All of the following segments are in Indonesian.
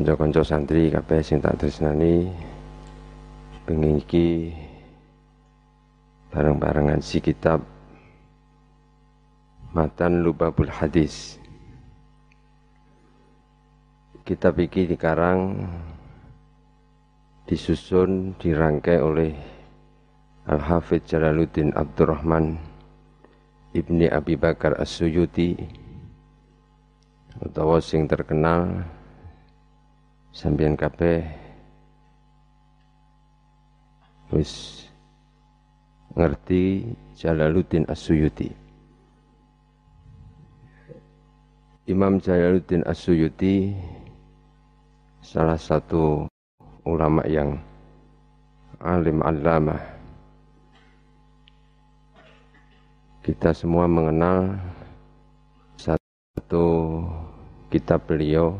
kanca-kanca santri kabeh sing tak tresnani. Bengi iki bareng-barengan si kitab Matan Lubabul Hadis. Kitab iki dikarang disusun dirangkai oleh Al-Hafidh Jalaluddin Abdurrahman Ibni Abi Bakar As-Suyuti utawa sing terkenal sampeyan kabeh wis ngerti Jalaluddin As-Suyuti. Imam Jalaluddin As-Suyuti salah satu ulama yang alim alama kita semua mengenal satu kitab beliau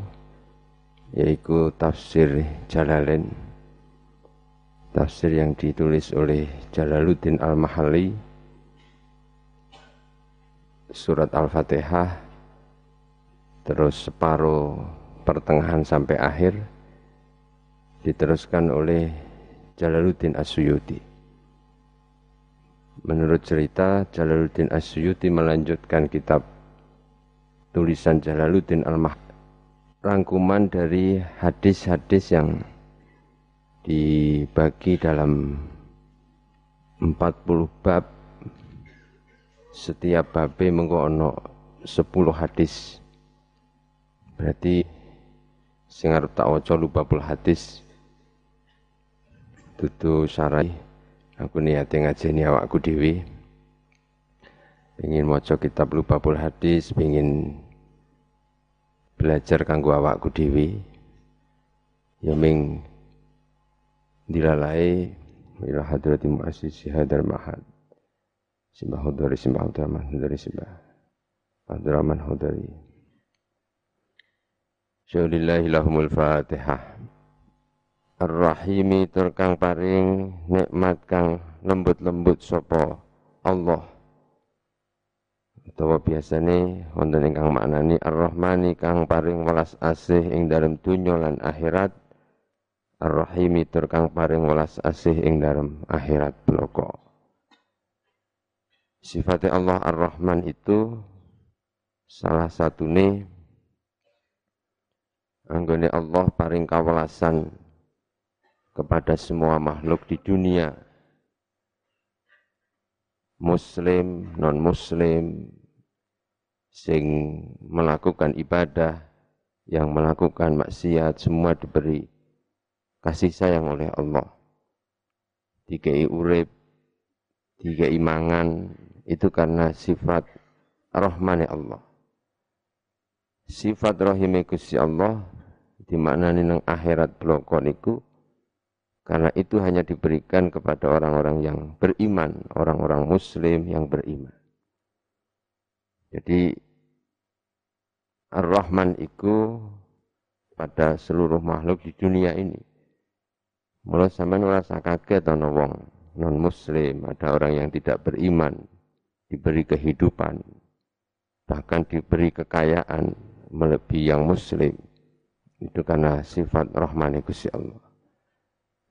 yaitu tafsir Jalalain. Tafsir yang ditulis oleh Jalaluddin Al-Mahalli. Surat Al-Fatihah. Terus separuh pertengahan sampai akhir. Diteruskan oleh Jalaluddin Asyuyuti. Menurut cerita, Jalaluddin Asyuyuti melanjutkan kitab tulisan Jalaluddin Al-Mah rangkuman dari hadis-hadis yang dibagi dalam 40 bab. Setiap babe mengko ono 10 hadis. Berarti sing arep tak waca lubabul hadis dudu sarai aku niate ngajeni awakku dhewe. Ingin maca kitab lubabul hadis ingin belajar kanggo awakku dhewe ya ming dilalai ila hadrati muassisi hadal mahad. Simbah hudari simbah Abdurrahman hudari simbah Abdurrahman hudari Syaulillahi lahumul fatihah. Ar-Rahimi tur kang paring nikmat kang lembut-lembut sapa Allah. Utawa biasane wonten ingkang maknani Ar-Rahmani kang paring welas asih ing dalem dunya lan akhirat. Ar-Rahimi tur kang paring welas asih ing dalem akhirat bloko. Sifatnya Allah Ar-Rahman itu salah satune anggone Allah paring kawelasan kepada semua makhluk di dunia. Muslim, non-muslim, sing melakukan ibadah, yang melakukan maksiat, semua diberi kasih sayang oleh Allah. Dikai urip, dikai mangan, itu karena sifat rahmani Allah. Sifat rahimi Gusti Allah di mana nang akhirat blokon karena itu hanya diberikan kepada orang-orang yang beriman, orang-orang muslim yang beriman. Jadi Ar-Rahman itu pada seluruh makhluk di dunia ini. Mulai sampai merasa kaget atau wong non muslim, ada orang yang tidak beriman, diberi kehidupan, bahkan diberi kekayaan melebihi yang muslim. Itu karena sifat rahman Gusti Allah.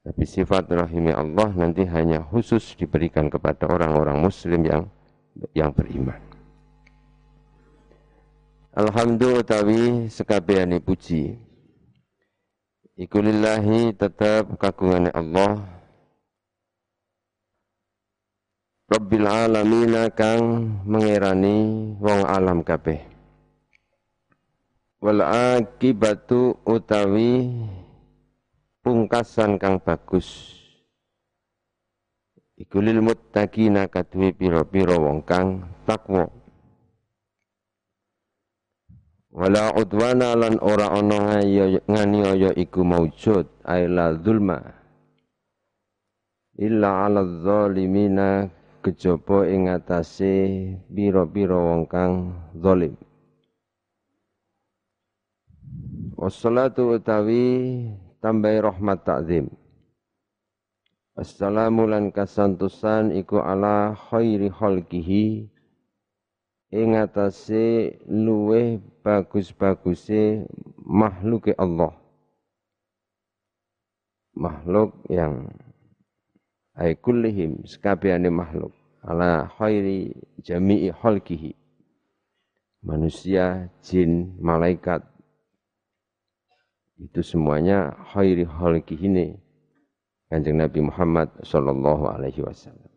Tapi sifat rahimi Allah nanti hanya khusus diberikan kepada orang-orang muslim yang yang beriman. Alhamdulillah utawi sekabehane puji. Iku lillahi tetap kagungan Allah. Rabbil alamin kang mengerani wong alam kabeh. Wal akibatu utawi pungkasan kang bagus iku lil muttaqina kadue pira-pira wong kang takwa wala udwana lan ora ana nganiaya iku maujud aila zulma illa ala zalimina kejaba ing atase pira-pira wong kang zalim Wassalatu utawi tambahi rahmat takzim. Assalamu lan kasantusan iku ala khairi khalqihi ing atase luweh bagus-baguse makhluke Allah. Makhluk yang ay kullihim sekabehane makhluk. Ala khairi jami'i khalqihi. Manusia, jin, malaikat. Itu semuanya khairi khalqihi Kanjeng Nabi Muhammad sallallahu alaihi wasallam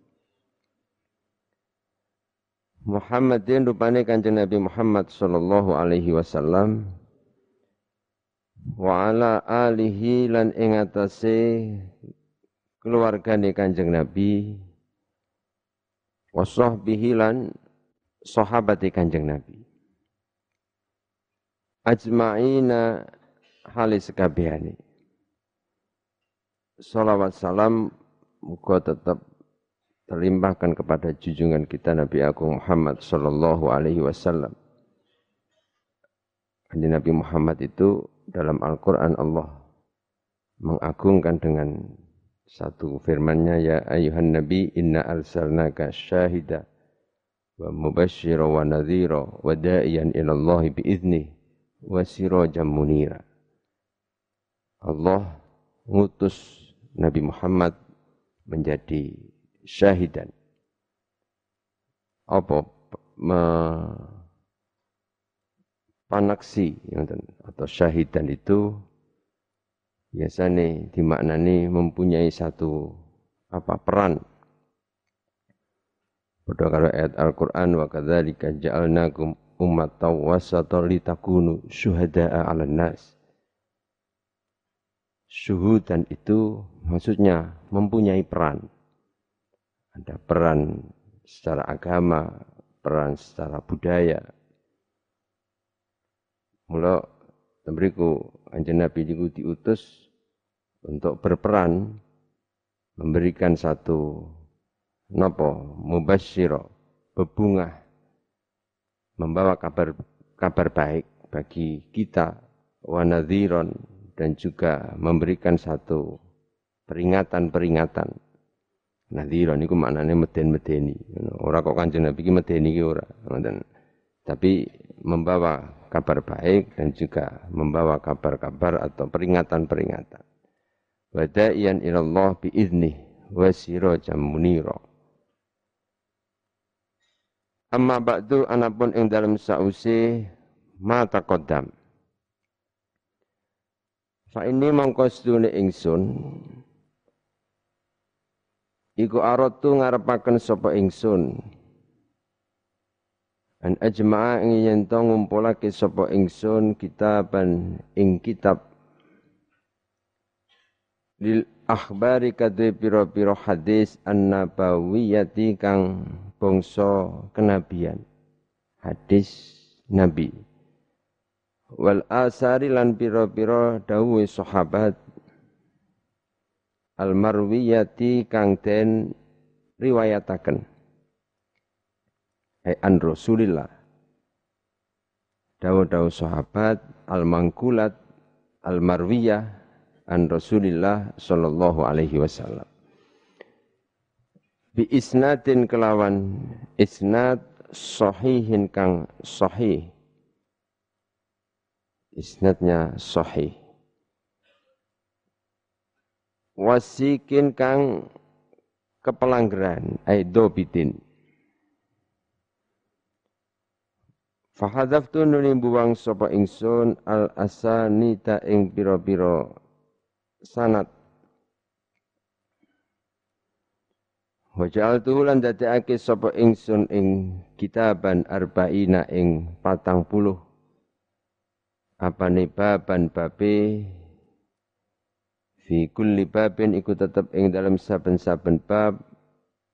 Muhammadin rupane Kanjeng Nabi Muhammad sallallahu alaihi wasallam. Wa ala alihi lan ing atase keluargane Kanjeng Nabi. Wa sahbihi lan sahabate Kanjeng Nabi. Ajma'ina halis kabehane salawat salam muga tetap terlimpahkan kepada junjungan kita Nabi Agung Muhammad Sallallahu Alaihi Wasallam. Nabi Muhammad itu dalam Al-Quran Allah mengagungkan dengan satu firmannya ya ayuhan nabi inna arsalnaka syahida wa mubashshira wa nadhira wa da'iyan ila Allah biizni wa sirajan munira. Allah ngutus Nabi Muhammad menjadi syahidan. Apa me, panaksi atau syahidan itu biasanya dimaknani mempunyai satu apa peran Pada kalau ayat Al-Quran wa kadzalika ja'alnakum ummatan wasatan litakunu syuhada'a 'alan nas. Syuhudan itu maksudnya mempunyai peran. Ada peran secara agama, peran secara budaya. Mula tembriku anjen Nabi niku diutus untuk berperan memberikan satu nopo mubasyiro bebungah membawa kabar kabar baik bagi kita wanadhiron dan juga memberikan satu peringatan-peringatan Nadhiron niku maknane meden-medeni. Ora kok Kanjeng Nabi medeni iki ora, ngoten. Tapi membawa kabar baik dan juga membawa kabar-kabar atau peringatan-peringatan. Wada'iyan ilallah biizni wa sirajan munira. Amma ba'du anapun ing dalam sause ma taqaddam. Fa ini mongko sedune ingsun Iku aratu ngarepaken sapa ingsun. An ajma'a ing yen to ngumpulake sapa ingsun kitaban ing kitab lil akhbari kadhe pira-pira hadis an-nabawiyati kang bangsa kenabian. Hadis Nabi. Wal asari lan pira-pira dawuh sahabat al-marwiyati kang den riwayataken. Ai an Rasulillah. Dawu-dawu sahabat al-mangkulat al-marwiyah an Rasulillah sallallahu alaihi wasallam. Bi isnadin kelawan isnad sahihin kang sahih. Isnadnya sahih wasikin kang kepelanggeran aidobitin Fahadaftu nuni buang sapa ingsun al asanita ing pira-pira sanat. Wajal tuhulan dadekake sapa ingsun ing kitaban arba'ina ing patang puluh. Apa baban babe fi kulli babin iku tetep ing dalam saben-saben bab.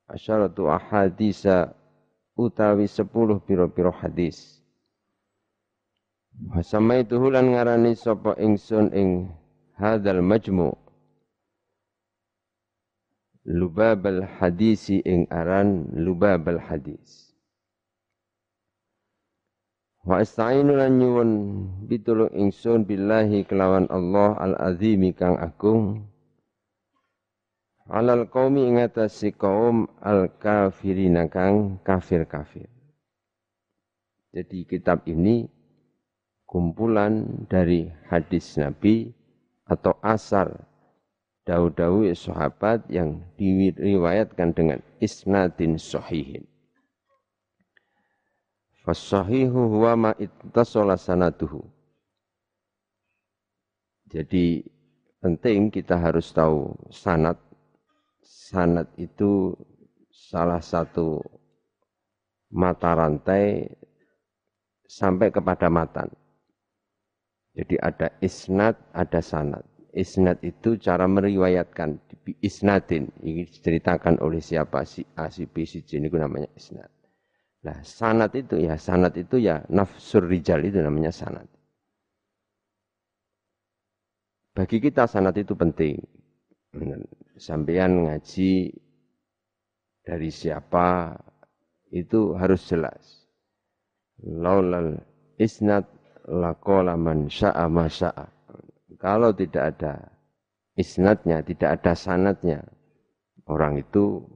Asyaratu ahadisa utawi sepuluh piro-piro hadis. Wasama itu hulan ngarani sapa ingsun ing hadal majmu. Lubabal hadisi ing aran lubabal hadis Wa astainu lan nyuwun pitulung ingsun billahi kelawan Allah al-azimi kang agung alal qaumi ing atase kaum al-kafirina kang kafir-kafir. Jadi kitab ini kumpulan dari hadis Nabi atau asar dawu-dawu sahabat yang diriwayatkan dengan isnadin sahihin. Fasahihu huwa ma ittasala sanaduhu. Jadi penting kita harus tahu sanat. Sanat itu salah satu mata rantai sampai kepada matan. Jadi ada isnad, ada sanat. Isnad itu cara meriwayatkan isnadin. Ini diceritakan oleh siapa si A, si B, si C. Ini namanya isnad. Nah sanat itu ya, sanat itu ya nafsur rijal itu namanya sanat. Bagi kita sanat itu penting. Sampean ngaji dari siapa itu harus jelas. Laulal isnad lakola man sya'a ma sya'a. Kalau tidak ada isnadnya, tidak ada sanatnya, orang itu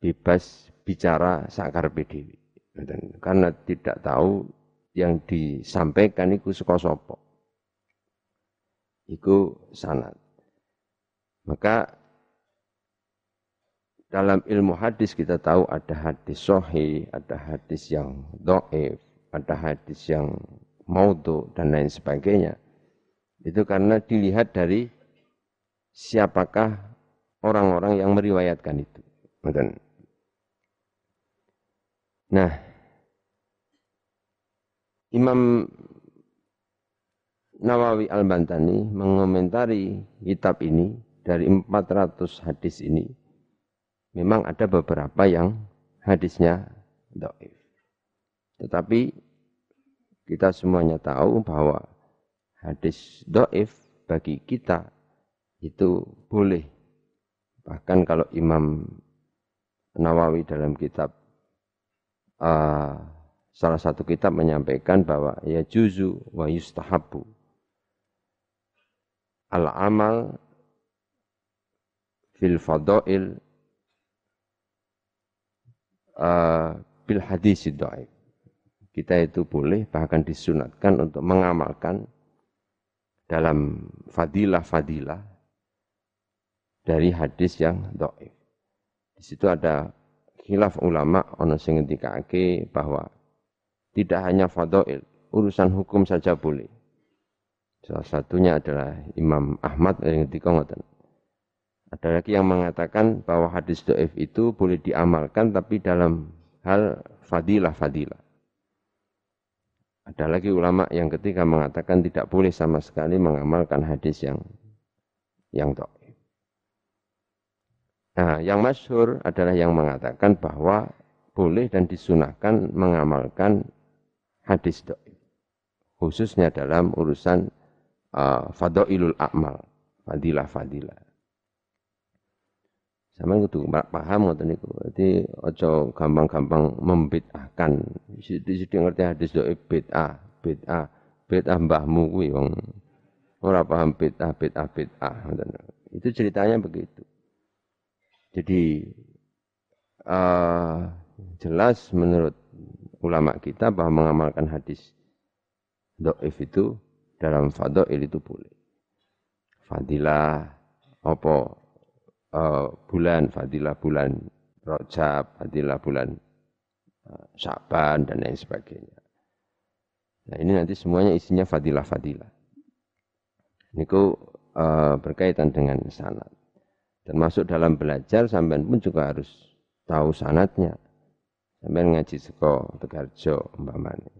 bebas bicara sakar PDW. Karena tidak tahu yang disampaikan itu suka sopo. Itu sanat. Maka dalam ilmu hadis kita tahu ada hadis sohi, ada hadis yang do'if, ada hadis yang maudhu dan lain sebagainya. Itu karena dilihat dari siapakah orang-orang yang meriwayatkan itu. Nah, Imam Nawawi Al-Bantani mengomentari kitab ini dari 400 hadis ini memang ada beberapa yang hadisnya doif. Tetapi kita semuanya tahu bahwa hadis doif bagi kita itu boleh. Bahkan kalau Imam Nawawi dalam kitab uh, salah satu kitab menyampaikan bahwa ya juzu wa yustahabu al amal fil fadail uh, bil hadis doif. Kita itu boleh bahkan disunatkan untuk mengamalkan dalam fadilah-fadilah dari hadis yang doif. Di situ ada khilaf ulama ono sing ngendikake bahwa tidak hanya fadail, urusan hukum saja boleh. Salah satunya adalah Imam Ahmad yang ngendika ngoten. Ada lagi yang mengatakan bahwa hadis doif itu boleh diamalkan tapi dalam hal fadilah-fadilah. Ada lagi ulama yang ketika mengatakan tidak boleh sama sekali mengamalkan hadis yang yang do'if. Nah, yang masyhur adalah yang mengatakan bahwa boleh dan disunahkan mengamalkan hadis do'if. Khususnya dalam urusan uh, fadoilul akmal, fadilah-fadilah. Sama itu paham ngoten niku. Dadi aja gampang-gampang membid'ahkan. Sithik-sithik ngerti hadis dhaif bid'ah, bid'ah, bid'ah mbahmu kuwi wong ora paham bid'ah, bid'ah, bid'ah. Itu ceritanya begitu. Jadi uh, jelas menurut ulama kita bahwa mengamalkan hadis doif itu dalam fadail itu boleh. Fadilah apa uh, bulan, fadilah bulan Rojab, fadilah bulan uh, Syaban dan lain sebagainya. Nah ini nanti semuanya isinya fadilah-fadilah. Ini uh, berkaitan dengan sanat. Termasuk dalam belajar sampai pun juga harus tahu sanatnya. Sampai ngaji seko Tegarjo umpamanya.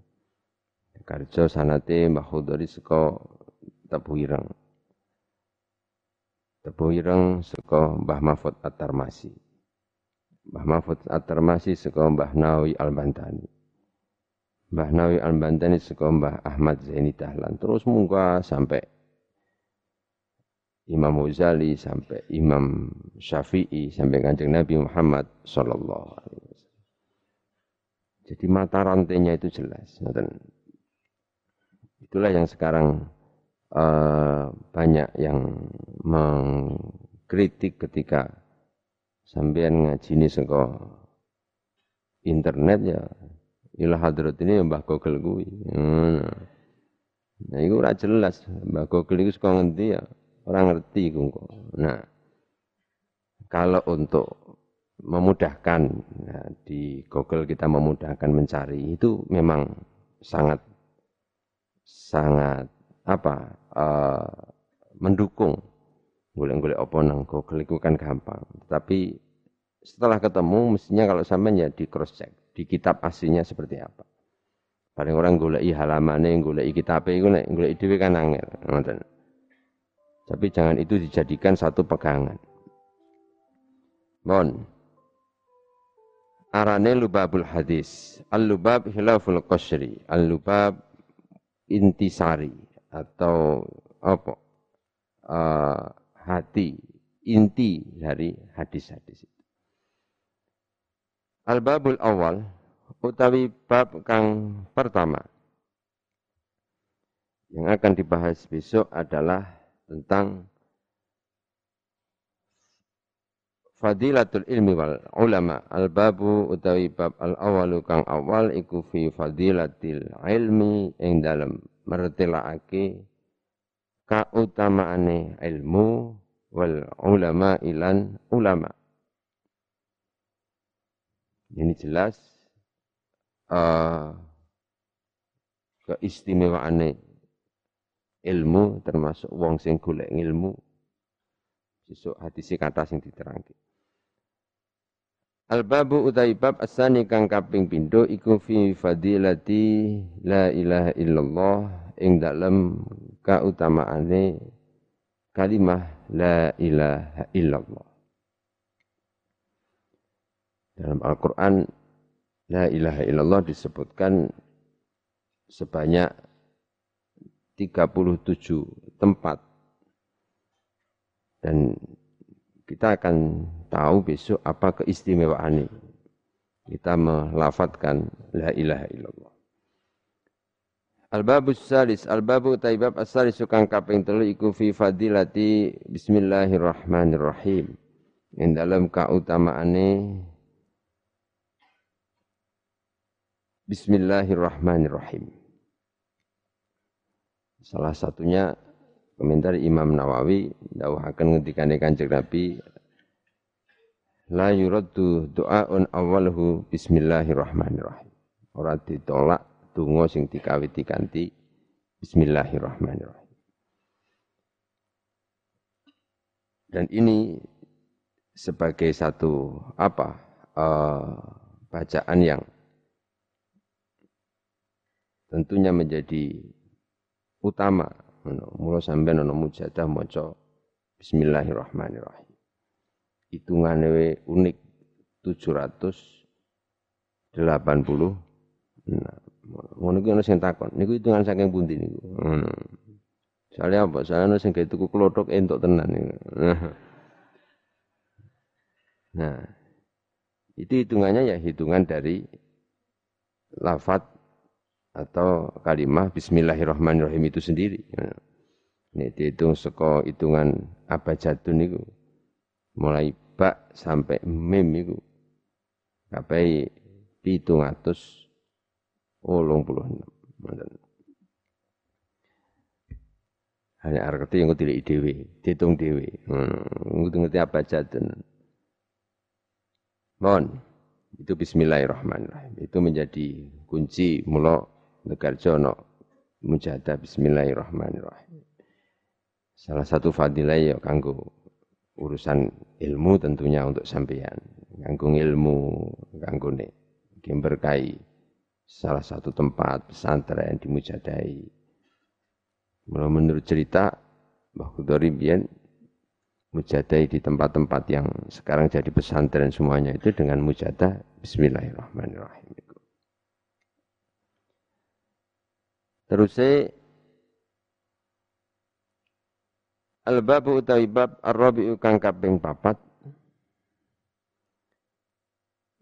Tegarjo sanate Mbah Khudori seko Tebu Ireng. Tebu ireng saka Mbah Mahfud At-Tarmasi. Mbah Mahfud At-Tarmasi saka Mbah Nawawi Al-Bantani. Mbah Nawawi Al-Bantani saka Mbah Ahmad Zaini Dahlan. Terus munggah sampai Imam Ghazali sampai Imam Syafi'i sampai Kanjeng Nabi Muhammad sallallahu alaihi wasallam. Jadi mata rantainya itu jelas. Itulah yang sekarang uh, banyak yang mengkritik ketika sampean ngaji ini seko internet ya ilah hadrat ini ya Mbah Google kuwi. Hmm. Nah, itu ora jelas. Mbah Google itu suka ngendi ya orang ngerti kungko. Nah, kalau untuk memudahkan nah, di Google kita memudahkan mencari itu memang sangat sangat apa uh, mendukung. Boleh-boleh apa nang Google itu kan gampang. Tapi setelah ketemu mestinya kalau sampai ya di cross check di kitab aslinya seperti apa. Paling orang goleki halamannya goleki kitab itu nek dhewe kan angel tapi jangan itu dijadikan satu pegangan Bon. Arane lubabul hadis. Al-lubab hilaful qasri. Al-lubab intisari atau apa? Uh, hati inti dari hadis-hadis itu. Al-babul awal utawi bab kang pertama yang akan dibahas besok adalah tentang fadilatul ilmi wal ulama. Al babu utawi bab al awalu kang awal iku fi fadilatil ilmi ing dalem mertelaake kautamaane ilmu wal ulama ilan ulama. Ini jelas uh, keistimewaane ilmu termasuk wong sing golek ilmu sesuk hadis kata sing diterangke Al-babu utai bab asani kang kaping pindho iku fi fadilati la ilaha illallah ing dalem kautamaane kalimah la ilaha illallah. Dalam Al-Qur'an la ilaha illallah disebutkan sebanyak 37 tempat dan kita akan tahu besok apa keistimewaan ini. Kita melafatkan la ilaha illallah. Al-babus salis, al-babu taibab as-salis sukang kaping telu iku fi fadilati bismillahirrahmanirrahim. Yang dalam keutamaane Bismillahirrahmanirrahim. Salah satunya komentar Imam Nawawi dawuhaken ngendikane Kanjeng Nabi la yuraddu du'aun awwaluhu bismillahirrahmanirrahim. Ora ditolak donga sing dikawiti kanthi bismillahirrahmanirrahim. Dan ini sebagai satu apa uh, bacaan yang tentunya menjadi utama Mula sampean ana mujadah maca bismillahirrahmanirrahim. Hitungane unik 780 nah ngono iki ana sing takon niku hitungan saking pundi niku ngono Soalnya apa? Soalnya ana sing tuku klothok entuk tenan niku. Nah, itu hitungannya ya hitungan dari lafat atau kalimah bismillahirrahmanirrahim itu sendiri. Ini dihitung seko hitungan abajadun itu. Mulai bak sampai mim itu. Kapai pitung atus olong puluh enam. Hanya arti yang tidak dewi, dihitung dewi. Hmm, ngerti abajadun. Mohon, itu Bismillahirrahmanirrahim. Itu menjadi kunci mula Negarjono mujahadah bismillahirrahmanirrahim. Salah satu fadilah ya kanggo urusan ilmu tentunya untuk sampeyan. Kanggo ilmu, kanggo nek berkai salah satu tempat pesantren di Mujadai. Menurut cerita Mbah Kudori Bian mujadai di tempat-tempat yang sekarang jadi pesantren semuanya itu dengan mujadah Bismillahirrahmanirrahim. Terus Al-babu utawi bab ar-rabi'u kang kaping papat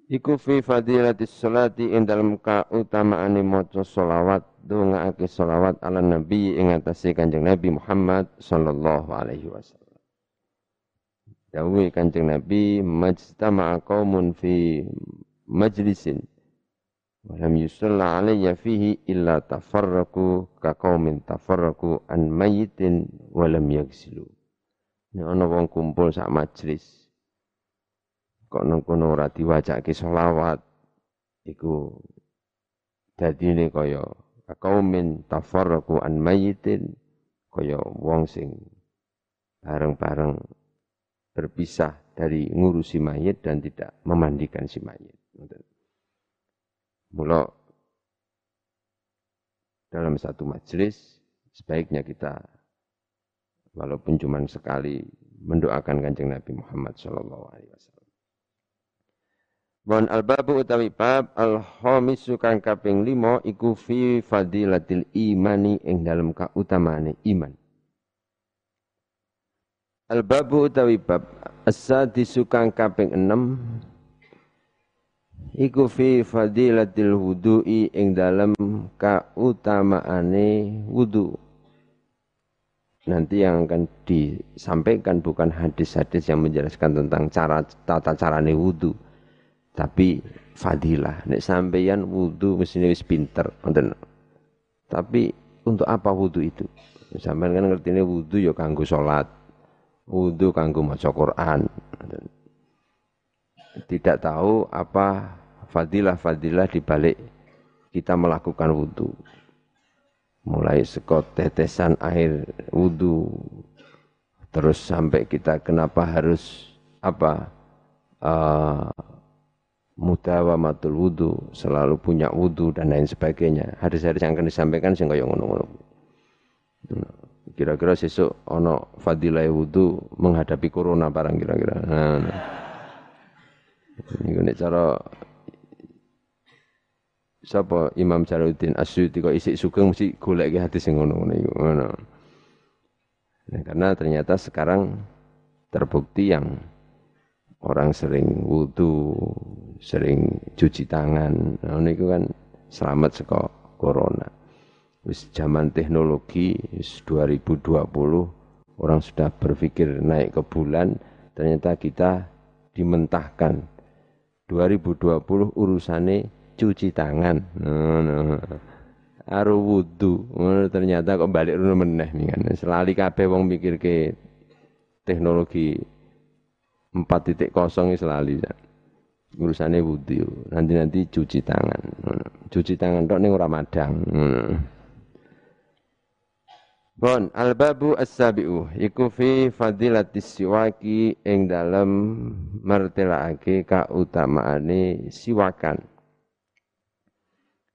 Iku fi fadilatis salati ing dalem kautamaane maca selawat ndongaake selawat ala nabi ing atase Kanjeng Nabi Muhammad sallallahu alaihi wasallam. Dawuhe Kanjeng Nabi majtama'a qaumun fi majlisin Walam yusalla alayya fihi illa tafarraku ka qaumin tafarraku an mayyitin walam yagsilu. Nek ana wong kumpul sak majlis kok nang kono ora diwacake selawat iku dadine kaya kaumin tafarraqu an mayyitin kaya wong sing bareng-bareng berpisah dari ngurusi mayit dan tidak memandikan si mayit. Mula dalam satu majelis sebaiknya kita walaupun cuma sekali mendoakan kanjeng Nabi Muhammad Shallallahu Alaihi Wasallam. Wan albabu utawi bab al khamisu kang kaping 5 iku fi fadilatil imani ing dalem kautamane iman. Albabu utawi bab as-sadisu kaping 6 iku fi fadilatil wudu'i ing dalem kautamaane wudu. Nanti yang akan disampaikan bukan hadis-hadis yang menjelaskan tentang cara tata carane wudu tapi fadilah. Nek sampeyan wudu mesti wis pinter, ngoten. Tapi untuk apa wudu itu? Sampeyan kan ngerti ini wudu ya kanggo salat. Wudu kanggo maca Quran. Tidak tahu apa fadilah-fadilah di balik kita melakukan wudu. Mulai sekot tetesan air wudu terus sampai kita kenapa harus apa uh, mutawamatul wudu, selalu punya wudu dan lain sebagainya. Hadis-hadis yang akan disampaikan sing kaya ngono-ngono. Kira-kira sesuk ono fadilah wudu menghadapi corona barang kira-kira. Nah, nah. Ini cara sapa Imam Jalaluddin Asyuti kok isik sugeng mesti golek hadis sing ngono-ngono iku. Nah, karena ternyata sekarang terbukti yang orang sering wudhu, sering cuci tangan. Nah, ini kan selamat seko corona. Wis zaman teknologi, wis 2020, orang sudah berpikir naik ke bulan, ternyata kita dimentahkan. 2020 urusannya cuci tangan. Nah, nah. Aru wudhu, ternyata kok balik rumah meneh. Selali kabeh wong mikir ke teknologi empat titik kosong selalu ya. urusannya wudhu nanti nanti cuci tangan cuci tangan dok ning Ramadan Bon, al-babu as-sabi'u iku fi fadilatis siwaki ing dalem mertelaake kautamaane siwakan.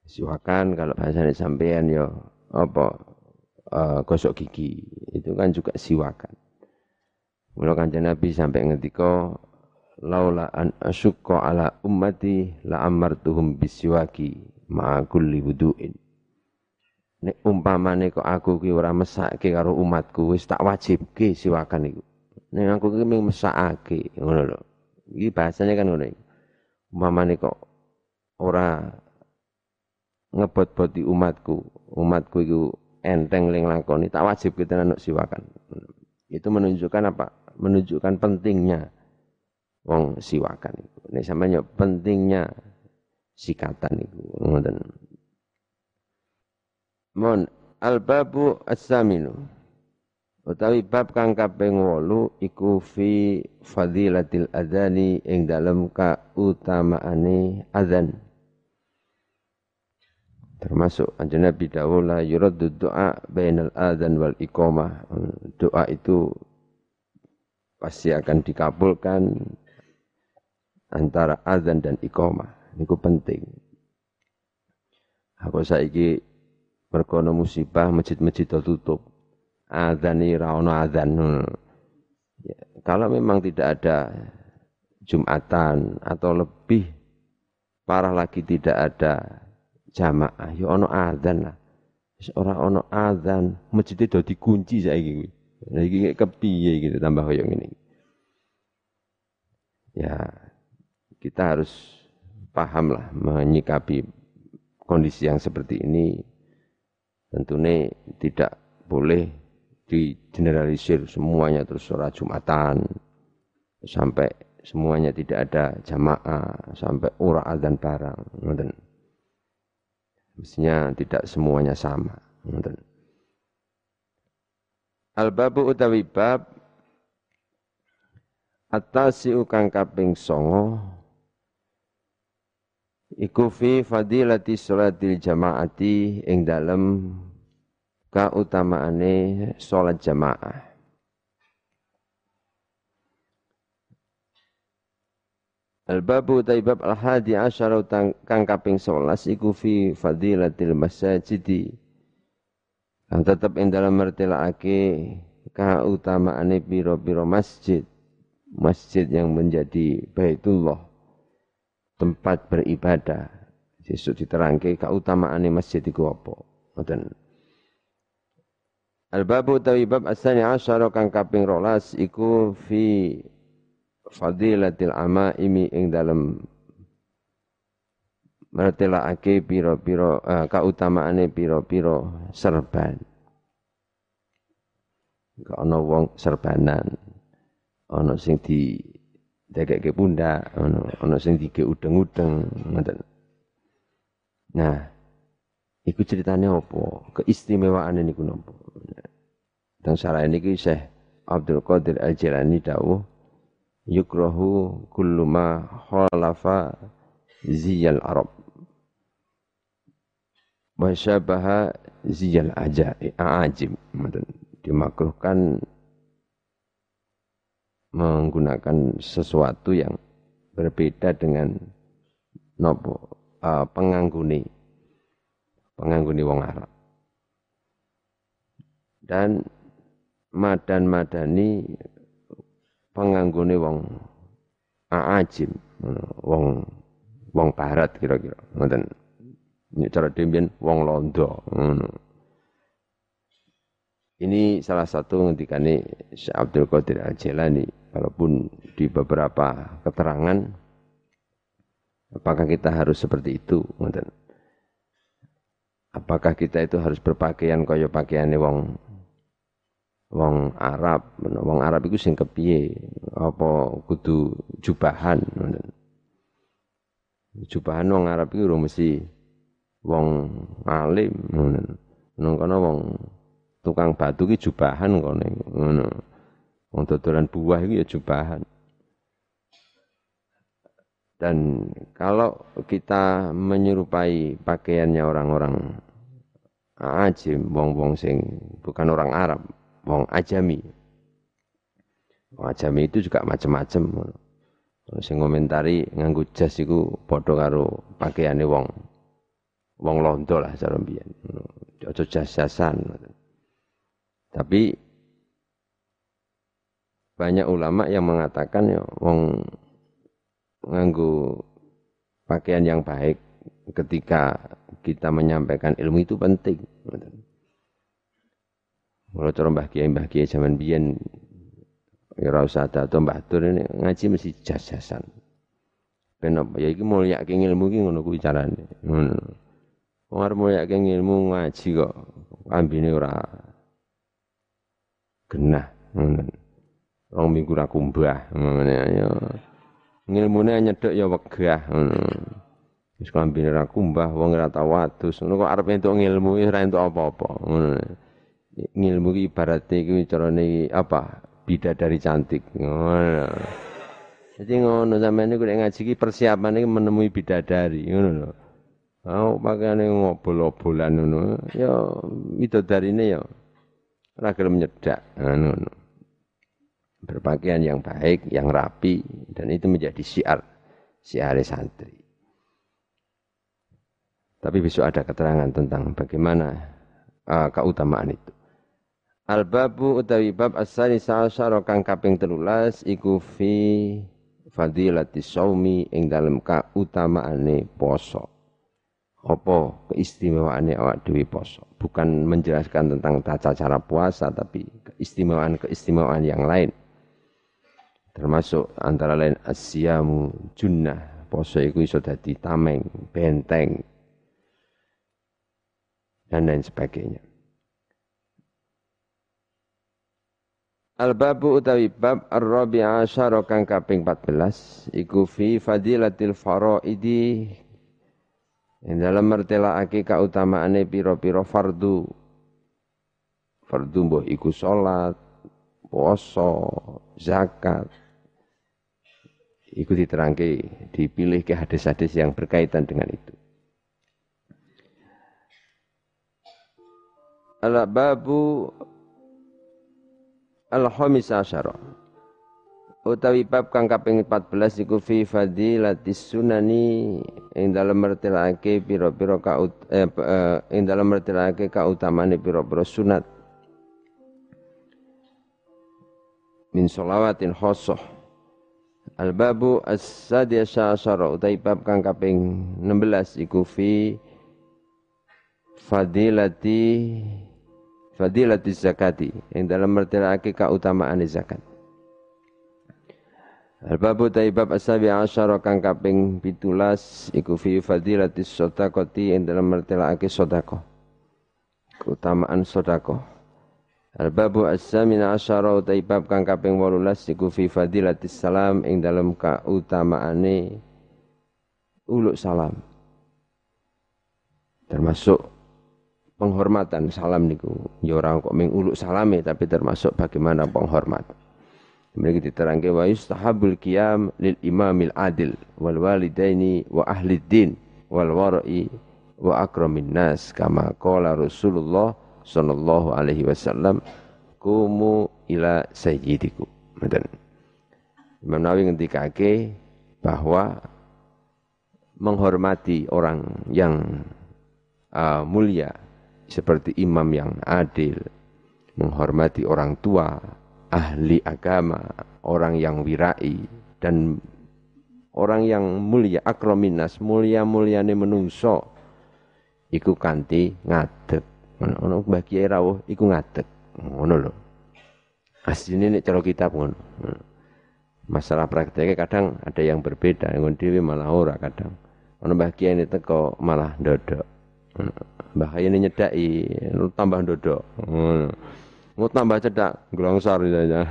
Siwakan kalau bahasanya sampean ya, apa uh, gosok gigi itu kan juga siwakan. Mula kanjeng Nabi sampai ngendika laula an asyqa ala ummati la amartuhum bisiwaki ma kulli wudu'in. Nek umpamane kok aku ki ora mesake karo umatku wis tak wajibke siwakan iku. Nek aku ki mung mesakake ngono lho. Iki bahasanya kan ngono. Umpamane kok ora ngebot-boti umatku, umatku iku enteng ling lakoni tak wajib kita nanuk siwakan. Itu menunjukkan apa? menunjukkan pentingnya wong siwakan itu. Ini samanya pentingnya sikatan itu. Ngoten. Mon al-babu as-saminu. Utawi bab kang kaping 8 iku fi fadilatil adzani ing dalem kautamaane adzan. Termasuk anjana Nabi dawuh yuraddu doa bainal adzan wal iqamah. Doa itu pasti akan dikabulkan antara azan dan iqamah. Niku penting. Aku saiki merkono musibah masjid-masjid tutup. Azan ini rawono azan. Ya, kalau memang tidak ada Jumatan atau lebih parah lagi tidak ada jamaah, ya ono azan lah. Orang ono azan, masjid itu dikunci saiki. Nah, iki kepiye gitu tambah koyo ini. Ya, kita harus paham lah menyikapi kondisi yang seperti ini. Tentunya tidak boleh digeneralisir semuanya terus sholat Jumatan sampai semuanya tidak ada jamaah sampai ura dan barang. Mestinya tidak semuanya sama. Al-babu utawi bab Atasiu kaping songo iku fi fadilati sholatil jamaati ing dalem kautamaane salat jamaah. Al-babu taibab al-hadi asyara kang kaping 11 iku fi fadilatil masajidi. Kang tetep ing dalem mertelake kautamaane pira-pira masjid. Masjid yang menjadi Baitullah tempat beribadah. Sesuk diterangke kautamaane masjid iku apa. Ngoten. Al-babu taibab asani asyara kang kaping 12 iku fi fadilatil amaimi ing dalem mertelakake pira-pira uh, kautamaane pira-pira serban. Gak ana wong serbanan. Ana sing di dekekke pundak, ana ana sing dike udeng-udeng, ngoten. Nah, iku ceritane apa? Keistimewaan niku napa? Dan salah ini Syekh Abdul Qadir Al-Jilani dawuh yukrahu kullu ma khalafa ziyal arab wa syabaha ziyal ajim dimakruhkan menggunakan sesuatu yang berbeda dengan nopo uh, pengangguni pengangguni wong Arab. Dan madan madani penganggone wong aajim wong wong barat kira-kira ngoten. Cara demian wong londo ini salah satu ngendikane Syekh Abdul Qadir Al-Jilani walaupun di beberapa keterangan apakah kita harus seperti itu ngoten apakah kita itu harus berpakaian kaya pakaiane wong wong Arab, wong Arab iku sing kepiye? Apa kudu jubahan Jubahan wong Arab iku ora mesti wong alim ngoten. Nang wong tukang batu ki jubahan kono. Wong dodolan buah iki ya jubahan. Dan kalau kita menyerupai pakaiannya orang-orang ajim, wong-wong sing bukan orang Arab, wong ajami. Wong ajami itu juga macam-macam. Sing ngomentari nganggo jas iku padha karo pakaiane wong wong londo lah cara mbiyen. Aja jas-jasan. Tapi banyak ulama yang mengatakan ya wong nganggo pakaian yang baik ketika kita menyampaikan ilmu itu penting. Kalau cara Mbah Kiai Mbah Kiai zaman biyen ya ora usah atau Mbah Tur ini ngaji mesti jas-jasan. Ben apa ya iki mulyake ilmu iki ngono kuwi carane. Ngono. Wong arep mulyake ilmu ngaji kok ambine ora genah ngono. Rong minggu ra kumbah ngono ya. Ngilmune nyedhek ya wegah ngono. Wis ra kumbah wong ora tau wadus. Ngono kok arep entuk ngilmu ora entuk apa-apa ngono ngilmu ki ibaratnya ki carane apa bidadari cantik ngono jadi ngono sampeyan niku nek ngaji ki persiapan iki menemui bidadari ngono lho mau pakaiane ngobol-obolan ngono ya bidadarine ya ora gelem nyedak ngono berpakaian yang baik yang rapi dan itu menjadi syiar syiar santri tapi besok ada keterangan tentang bagaimana uh, keutamaan itu Al-babu utawi bab asani sa'asyara kang kaping telulas iku fi fadilati saumi ing dalem kautamaane poso. Apa keistimewaane awak dhewe poso? Bukan menjelaskan tentang tata cara puasa tapi keistimewaan-keistimewaan yang lain. Termasuk antara lain asyamu junnah. Poso iku iso dadi tameng, benteng dan lain sebagainya. Al-babu utawi bab ar-rabi asyara kang kaping 14 iku fi fadilatil faraidi ing dalam mertelakake kautamaane pira-pira fardu fardu mbah iku salat puasa zakat Iku diterangke dipilih ke hadis-hadis yang berkaitan dengan itu. Al-babu al-khamis asyara. Utawi bab kang kaping 14 iku fi fadilatis sunani ing dalem mertelake pira-pira ka eh, eh, ing dalem mertelake kautamane pira-pira sunat min sholawatin khosoh Al-babu as-sadiyasa asyara utai bab kang kaping 16 iku fi fadilati fadilati zakati yang dalam mertelake keutamaan zakat. Al-babu taibab asabi asyara kang kaping 17 iku fi fadilati sedekati yang dalam mertelake sedekah. Keutamaan sedekah. Al-babu as-samin asyara taibab kang kaping 18 iku fi fadilati salam ing dalam keutamaane uluk salam. Termasuk penghormatan salam niku ya ora kok ming uluk salame tapi termasuk bagaimana penghormat mereka diterangke wa yustahabul qiyam lil imamil adil wal walidaini wa ahli din wal wara'i wa akramin nas kama qala Rasulullah sallallahu alaihi wasallam kumu ila sayyidiku Meten. Imam Nawawi ngendikake bahwa menghormati orang yang uh, mulia seperti imam yang adil, menghormati orang tua, ahli agama, orang yang wirai, dan orang yang mulia, akrominas, mulia-muliane menungso, iku kanti ngadeg. Ono Mbah Kiai rawuh iku ngadeg. Ngono lho. Asline nek cara kitab ngono. Masalah prakteknya kadang ada yang berbeda, yang dhewe malah ora kadang. Ono Mbah Kiai teko malah ndodok. Bahaya ini nyedai, tambah dodok. Mau tambah cedak, gelongsor saja.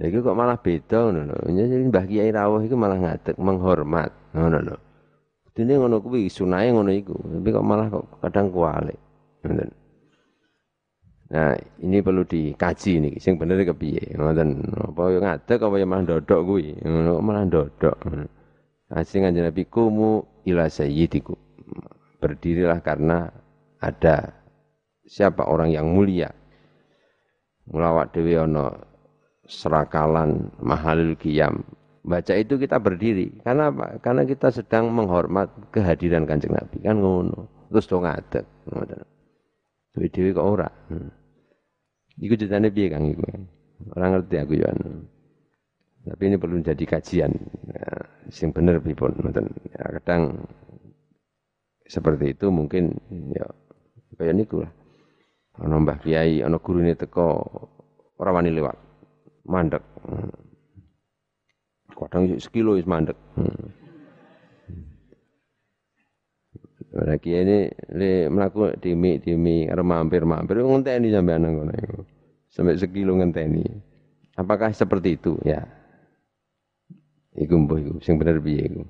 Ya itu kok malah beda ngono lho. Jadi Mbah Kiai rawuh iku malah ngadeg menghormat ngono lho. Dene ngono kuwi sunahe ngono iku, tapi kok malah kok kadang kualik. Nah, ini perlu dikaji nih, sing bener kepiye. Ngoten, apa yo ngadeg apa yo malah dodok kuwi. Ngono malah dodok. Asing kanjeng Nabi kumu ila sayyidiku. Berdirilah karena ada siapa orang yang mulia. Mulawat dewi ono serakalan mahalul qiyam. Baca itu kita berdiri. Karena apa? Karena kita sedang menghormat kehadiran kanjeng Nabi. Kan ngono. Terus dong ngadeg. Dewi dewi kok ora. Hmm. Iku ceritanya piye Kang iku. Orang ngerti aku ya. Tapi ini perlu jadi kajian. Ya, sing bener pun. Ya, kadang seperti itu mungkin ya kayak niku lah. Ana Mbah Kiai, ana gurune teko ora wani lewat. Mandek. Kadang sekilo wis mandek. Ora kiai ini le mlaku dimi dimi arep mampir-mampir ngenteni sampean nang kono. Sampai sekilo ngenteni. Apakah seperti itu? Ya. Iku mbuh iku sing bener piye iku.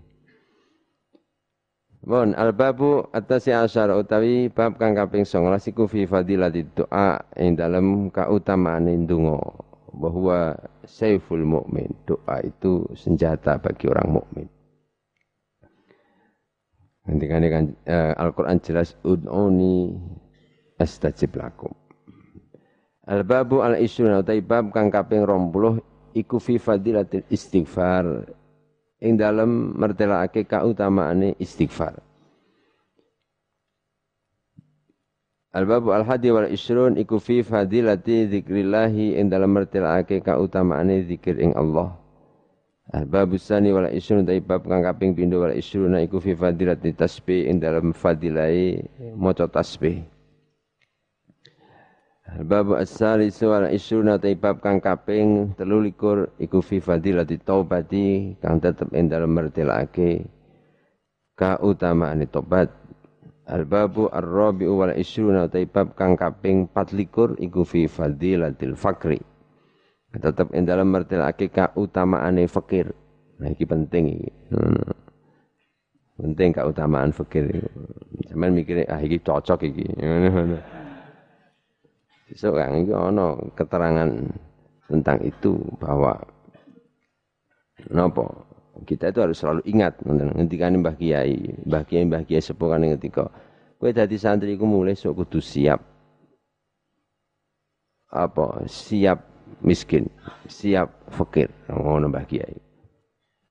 Bon, al-babu atasi asyara utawi bab kang kaping 19 iku fi fadilati doa ing dalem kautamaan ndonga bahwa saiful mukmin doa itu senjata bagi orang mukmin. Nanti kan uh, Al-Quran jelas ud'uni astajib lakum. Al-babu al-isyuna utawi bab kang kaping 20 iku fi fadilatil istighfar ing dalem mertelake kautamaane istighfar. Al-babu al-hadi wal isrun iku fi fadilati dzikrillahi ing dalem mertelake kautamaane zikir ing Allah. Al-babu sani wal isrun dai bab kang kaping pindho wal isruna iku fi fadilati tasbih ing dalem fadilai maca tasbih. Bab as-salisu wal isruna ta bab kang kaping 13 iku fi fadilati taubati kang tetep ing dalem mertelake kautamaan tobat. Al-babu ar-rabi'u wal isruna ta bab kang kaping 24 iku fi fadilatil fakri. Tetep ing dalem mertelake kautamaane fakir. Nah iki penting iki. Penting kautamaan fakir. Sampeyan mikire ah iki cocok iki. Besok kan itu ono keterangan tentang itu bahwa Napa? Kita itu harus selalu ingat ngendikane Mbah Kiai, Mbah Kiai Mbah Kiai sepuh kan kowe dadi santri iku mulai sok kudu siap. Apa? Siap miskin, siap fakir. Ngono Mbah Kiai.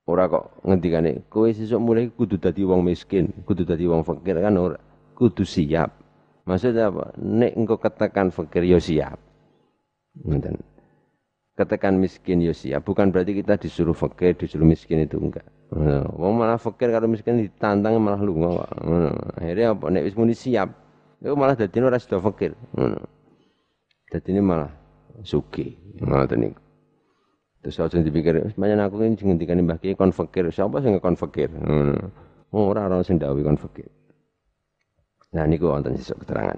Ora kok ngendikane kowe sesuk mulai kudu dadi wong miskin, kudu dadi wong fakir kan ora. Kudu siap. Maksudnya apa? Nek engkau katakan fakir yo ya siap. Ngoten ketekan miskin ya siap. Bukan berarti kita disuruh fakir, disuruh miskin itu enggak. Wong malah fakir kalau miskin ditantang malah lunga kok. Akhirnya apa nek wis muni siap, itu malah dadi ora sida fakir. Dadi ini malah suki. Ngoten niku. Terus aja dipikir, semuanya aku ini ngendikane Mbah Kiai kon fakir. Siapa sing kon fakir? Oh, ora ora sing dawuh kon fakir. Nah niku wonten sesuk keterangan.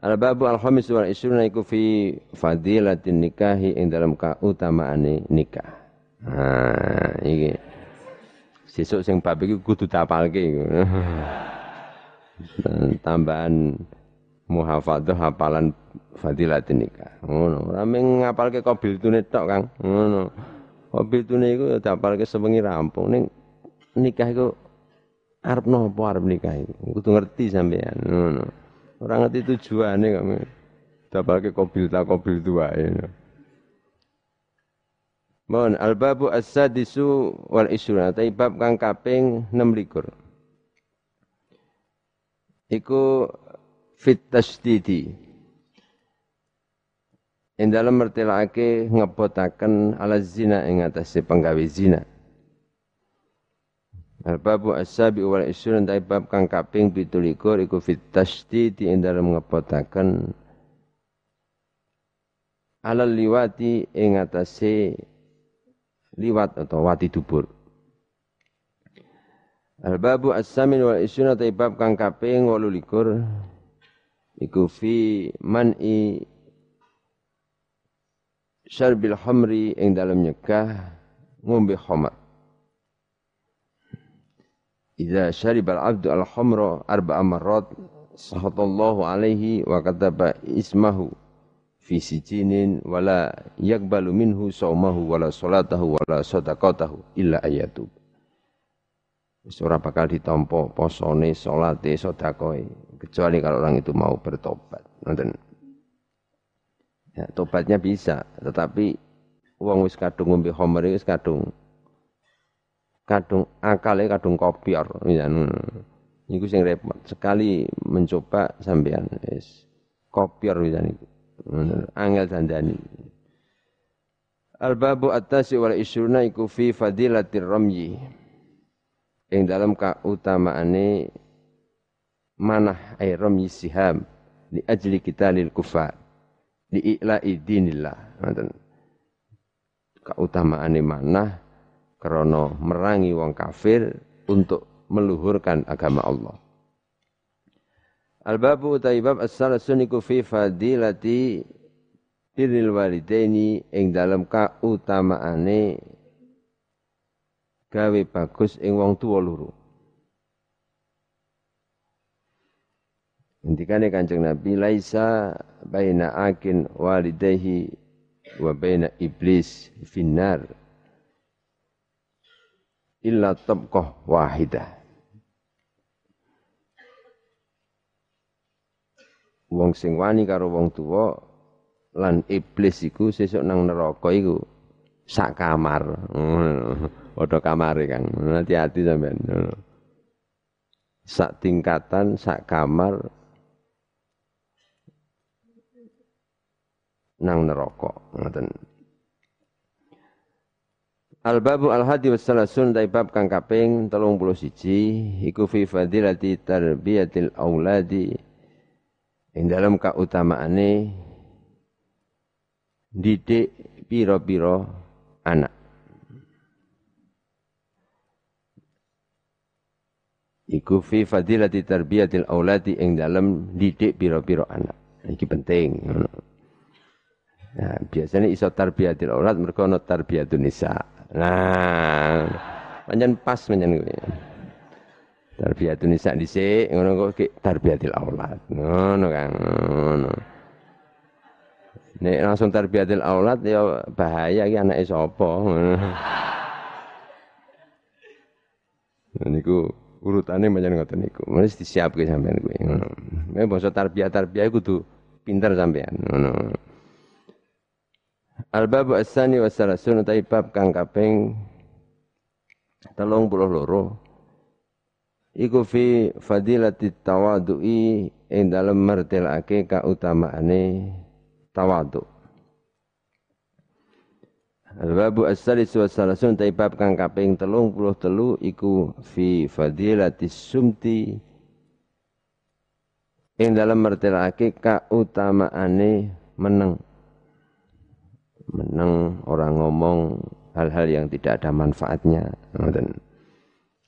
Al-babu al-khamis wal isruna iku fi fadilatin nikahi ing dalam kautamaane nikah. Nah, iki sesuk sing bab iki kudu tapalke iku. Tambahan muhafadzah hafalan fadilatin nikah. Ngono, ora mung ngapalke qabil tune tok, Kang. Ngono. Qabil tune iku dapalke sewengi rampung ning nikah iku arep napa arep nikah iku. Kudu ngerti sampean. Ngono. Orang ngerti tujuannya kami. Dapalke kobil tak kobil tua ini. Mohon albabu as-sadisu wal isruna tapi bab kang kaping 6 likur. Iku fit tasdidi. Ing dalam mertelake ngebotaken ala zina ing atase penggawe zina. Al-babu as-sabi wal isyurun tai bab kang kaping 17 iku fit tasdid ing dalem alal liwati ing atase liwat atau wati dubur. Al-babu as-samin wal isyurun tai bab kang kaping 18 iku fi man'i syarbil hamri ing dalem nyegah ngombe khamar. Idza syaribal abdu al-khamra arba'a marrat sahatallahu alaihi wa kataba ismahu fi sijinin wala yakbalu minhu saumahu wala salatahu wala sadaqatahu illa ayatub. Wis ora bakal ditampa posone, salate, sedekahe kecuali kalau orang itu mau bertobat. Nonton. Ya, tobatnya bisa, tetapi uang wis kadung ngombe khamr wis kadung kadung akale kadung kopior ya niku sing repot. Sekali mencoba sampean wis. Kopior ya niku. Angel dandani. Al-babu at-tasi wal isruna iku fi fadilatir ramyi. Ing dalam kautamaane manah ay ramyi siham li ajli kita lil kufar li i'la'i dinillah. Kautamaane manah Krono merangi wong kafir untuk meluhurkan agama Allah. Al-babu taibab as-salasun iku fi fadilati birril walidaini ing dalam kautamaane gawe bagus ing wong tuwa loro. Intikane Kanjeng Nabi laisa baina akin walidayhi wa baina iblis finnar illa tabqah wahidah. Wong sing wani karo wong tuwa lan iblis iku sesuk nang neraka iku sak kamar. Padha kamare Kang. Hati-hati sampean. Sak tingkatan, sak kamar nang neraka. Ngoten. Al-babu al-hadi wa salasun dari bab kang kaping 31 iku fi fadilati tarbiyatil auladi ing dalam kautamaane didik piro-piro anak. Iku fi fadilati tarbiyatil auladi ing dalam didik piro-piro anak. Iki penting. Nah, biasanya iso tarbiyatil aulad mereka no tarbiyatun nisa. Nah, pancen pas pancen kuwi. Tarbiyatun nisa dhisik ngono kok tarbiyatil aulad. Ngono kan. Ngono. Nek langsung tarbiyatil aulad ya bahaya iki anake sapa. Niku urutane pancen ngoten niku. Mesti disiapke sampean kuwi. Ngono. Mek basa tarbiyah-tarbiyah kudu pinter sampean. Ngono. Al-babu as-sani wa salasun utai bab kang kaping telung puluh loro. Iku fi fadilati tawadu'i ing dalem mertelake kautamaane tawadu. Al-babu as-salis wa salasun utai bab kang kaping telung puluh telu iku fi fadilati sumti ing dalem mertelake kautamaane meneng menang orang ngomong hal-hal yang tidak ada manfaatnya. Dan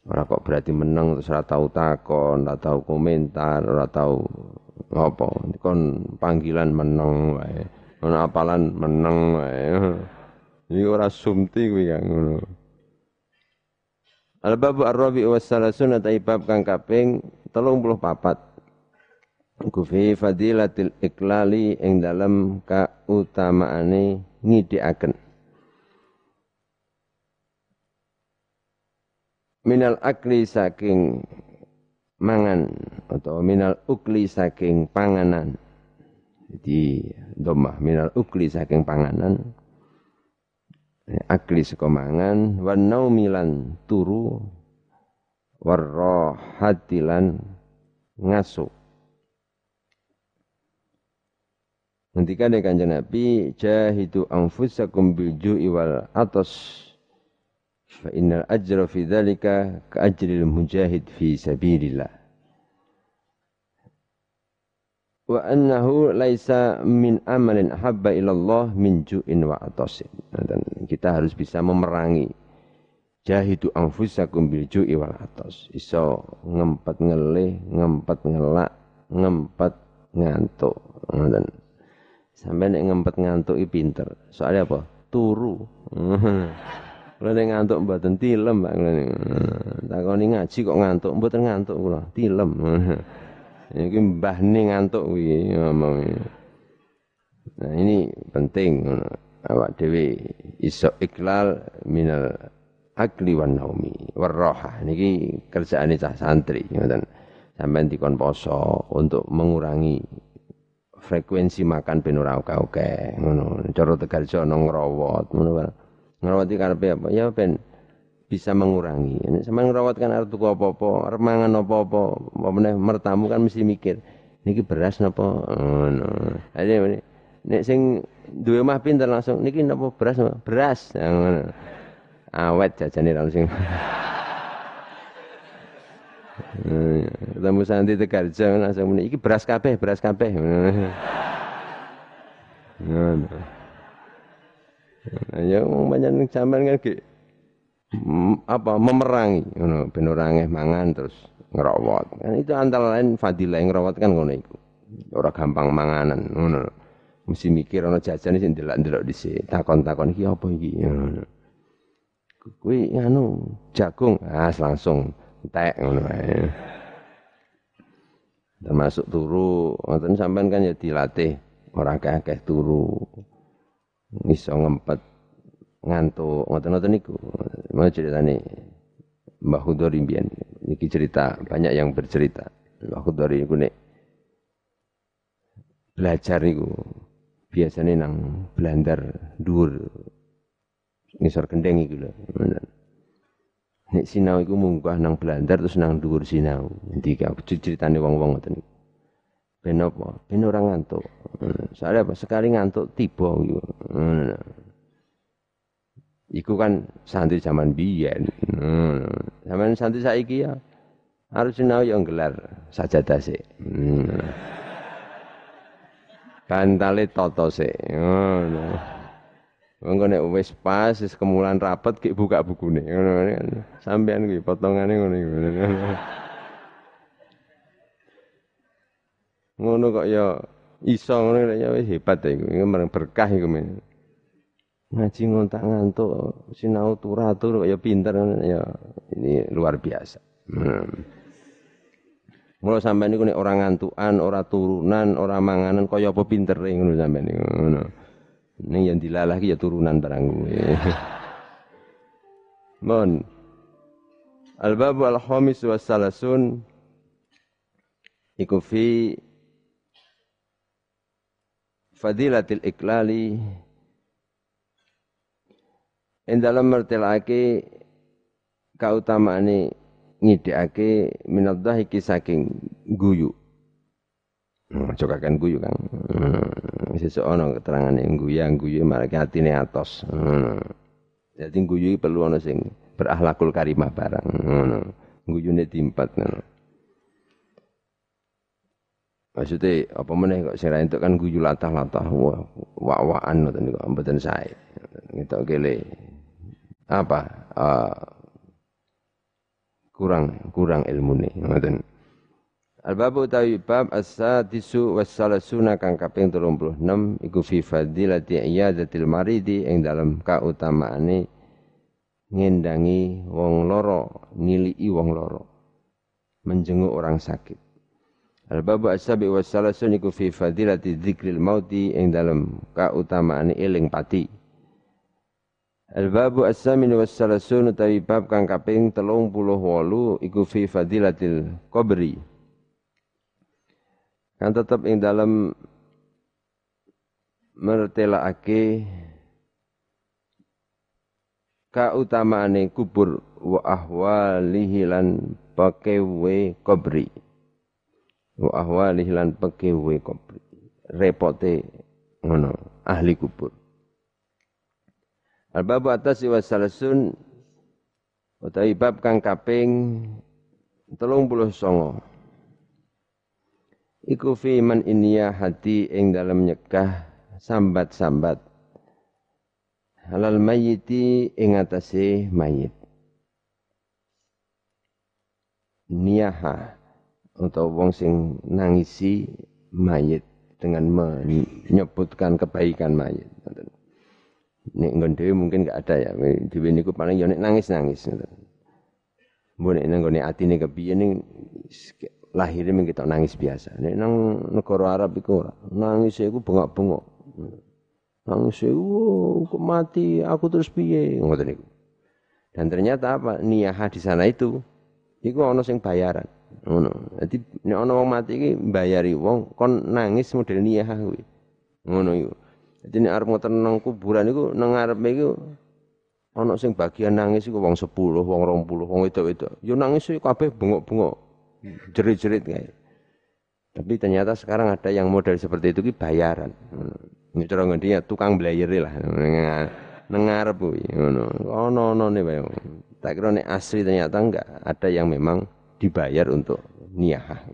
orang kok berarti menang terus ora tahu takon ora tahu komentar ora tahu apa kon panggilan menang wae. Ono apalan menang wae. Iki ora sumti kuwi kang ngono. Al babu ar-rabi wa salasun bab kang kaping 34 Kufi fadilatil iklali ing dalam kautamaane ngidikaken. Minal akli saking mangan atau minal ukli saking panganan. Jadi domah minal ukli saking panganan. Akli saka mangan wan naumilan turu warrohatilan ngasuh Ngendikane Kanjeng Nabi, jahidu anfusakum bil ju'i wal atas. Fa innal ajra fi dzalika ka ajril mujahid fi sabilillah. Wa annahu laisa min amalin habba ilallah min ju'in wa atasin. Kita harus bisa memerangi jahidu anfusakum bil ju'i wal atas. Iso ngempet ngelih, ngempet ngelak, ngempet ngantuk. Dan Sampai nek ngempet ngantuk i pinter. Soalnya apa? Turu. Kalau nek ngantuk mboten tilem, Pak. Takoni ngaji kok ngantuk, mboten ngantuk kula, tilem. Iki mbahne ngantuk kuwi ngomong. Nah, ini penting awak dhewe iso iklal minal akli wan naumi warroha niki kerjaane cah santri ngoten sampean dikon poso untuk mengurangi frekuensi makan ben ora oke-oke ngono. Cara Tegarjo ana ngrawat ngono kan. Ngrawat iki karepe apa? Ya ben bisa mengurangi. Ini sama ngrawat kan arep tuku apa-apa, arep mangan apa-apa, apa meneh mertamu kan mesti mikir, niki beras napa ngono. Ade nek sing duwe omah pinter langsung niki napa beras? Beras. Ngono. Awet jajane langsung. Ketemu Santi Tegarjo langsung muni iki beras kabeh, beras kabeh. Ngono. Ya wong banyak sampean kan ge apa memerangi ngono mangan terus ngerawat. Kan itu antara lain fadilah ngerawat kan ngono iku. Ora gampang manganan ngono. Mesti mikir ana jajan sing delok-delok dhisik. Takon-takon iki apa iki ngono. Kuwi anu jagung, ah langsung entek ngono ae. Termasuk turu, ngoten sampean kan ya dilatih ora akeh turu. Iso ngempet ngantuk, ngoten-ngoten niku. Mau ceritane Mbah Hudori mbiyen. Niki cerita, banyak yang bercerita. Mbah Hudori niku nek belajar niku biasanya nang blandar dhuwur ngisor kendeng iki lho. Nek sinau iku munggah nang Blandar terus nang dhuwur sinau. Endi ceritane wong-wong ngoten niku. Ben apa? Ben ora ngantuk. Soalnya apa? Sekali ngantuk tiba iku. Iku kan santri zaman biyen. Zaman santri saiki ya harus sinau yang gelar sajadah sik. Kantale toto sik. Ngono. Mengko nek wis pas wis kemulan rapet ki buka bukune ngono kan. Sampean kuwi potongane ngono. Ngono kok ya iso ngono ya wis hebat iku. Iku berkah iku men. Ngaji ngontak ngantuk, sinau turatur kok ya pinter ya ini luar biasa. Hmm. Mula sampean niku nek ora ngantukan, ora turunan, ora manganan kaya apa pintere ngono sampean niku ngono. Ini yang dilalah ya turunan barang gue. Mon. Al-babu al-khamis wa salasun iku fi fadilatil iklali ing dalam mertelake kautamaane ngidekake minadhahiki saking guyu. Hmm, cokakan guyu Kang. Hmm, sesuk ana keterangane guyu guyu marake atine atos. Hmm. Jadi guyu perlu ana sing berakhlakul karimah barang. Ngono. Guyune timpat ngono. Maksudnya apa meneh kok sira entuk kan guyu latah-latah wak-wakan ngoten niku mboten sae. Ngetok kele apa uh, kurang kurang ilmune ngoten. Al-babu utawi bab as-sadisu was-salasuna kang kaping 36 iku fi fadilati iyadatil maridi ing dalam kautamaane ngendangi wong loro, nilii wong loro. Menjenguk orang sakit. Al-babu as-sabi wa salasun iku fi fadilati dzikril mauti ing dalam kautamaan eling pati. Al-babu as-samin wa salasun utawi bab kang kaping 38 iku fi fadilatil qabri. Kan tetap ing dalam mertelaake kautamaane kubur wa ahwalihi lan pakewe kubri wa ahwalihi lan pakewe kubri repote ngono ahli kubur. Al babu atas wa salasun utawi bab kang kaping 39 iku fi man inya hati ing dalam nyekah sambat-sambat. Halal mayiti ing atase mayit. Niyaha atau wong sing nangisi mayit dengan menyebutkan kebaikan mayit. Nek nggon dhewe mungkin gak ada ya. Dhewe niku paling ya nek nangis-nangis. Ngoten. Mbok nek nggone atine kepiye ning lahirnya mung kita nangis biasa. Nek nang negara Arab iku ora. Nangis iku bengok-bengok. Nangis, wow, kok mati, aku terus piye? Ngoten. Dan ternyata apa? Niyah di sana itu iku ana sing bayaran. Ngono. Dadi nek ana wong mati iki mbayari wong kon nangis model niyah kuwi. Ngono iku. Dadi nek arep ngoten nang kuburan iku nang ngarepe iku ana sing bagian nangis iku wong 10, wong 20, wong wedok-wedok. Yo nangis kabeh bengok-bengok. Jerit-jerit kayak. Tapi ternyata sekarang ada yang model seperti itu ki bayaran. Ini cara ngendinya tukang belayeri lah. Nengarep kuwi ngono. Ono-ono ne wae. Tak kira nek asli ternyata enggak. Ada yang memang dibayar untuk niyah.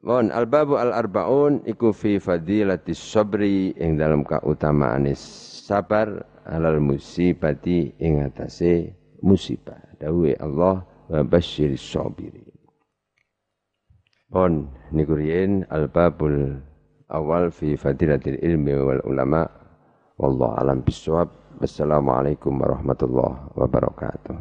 Bon al-babu al-arbaun iku fi fadilatis sabri ing dalam kautamaan sabar alal musibati ing atase musibah. Dawuhe Allah wa basyiris sabirin. Bon niku al-babul awal fi fadilatil ilmi wal ulama. Wallahu alam bisawab wassalamualaikum warahmatullahi wabarakatuh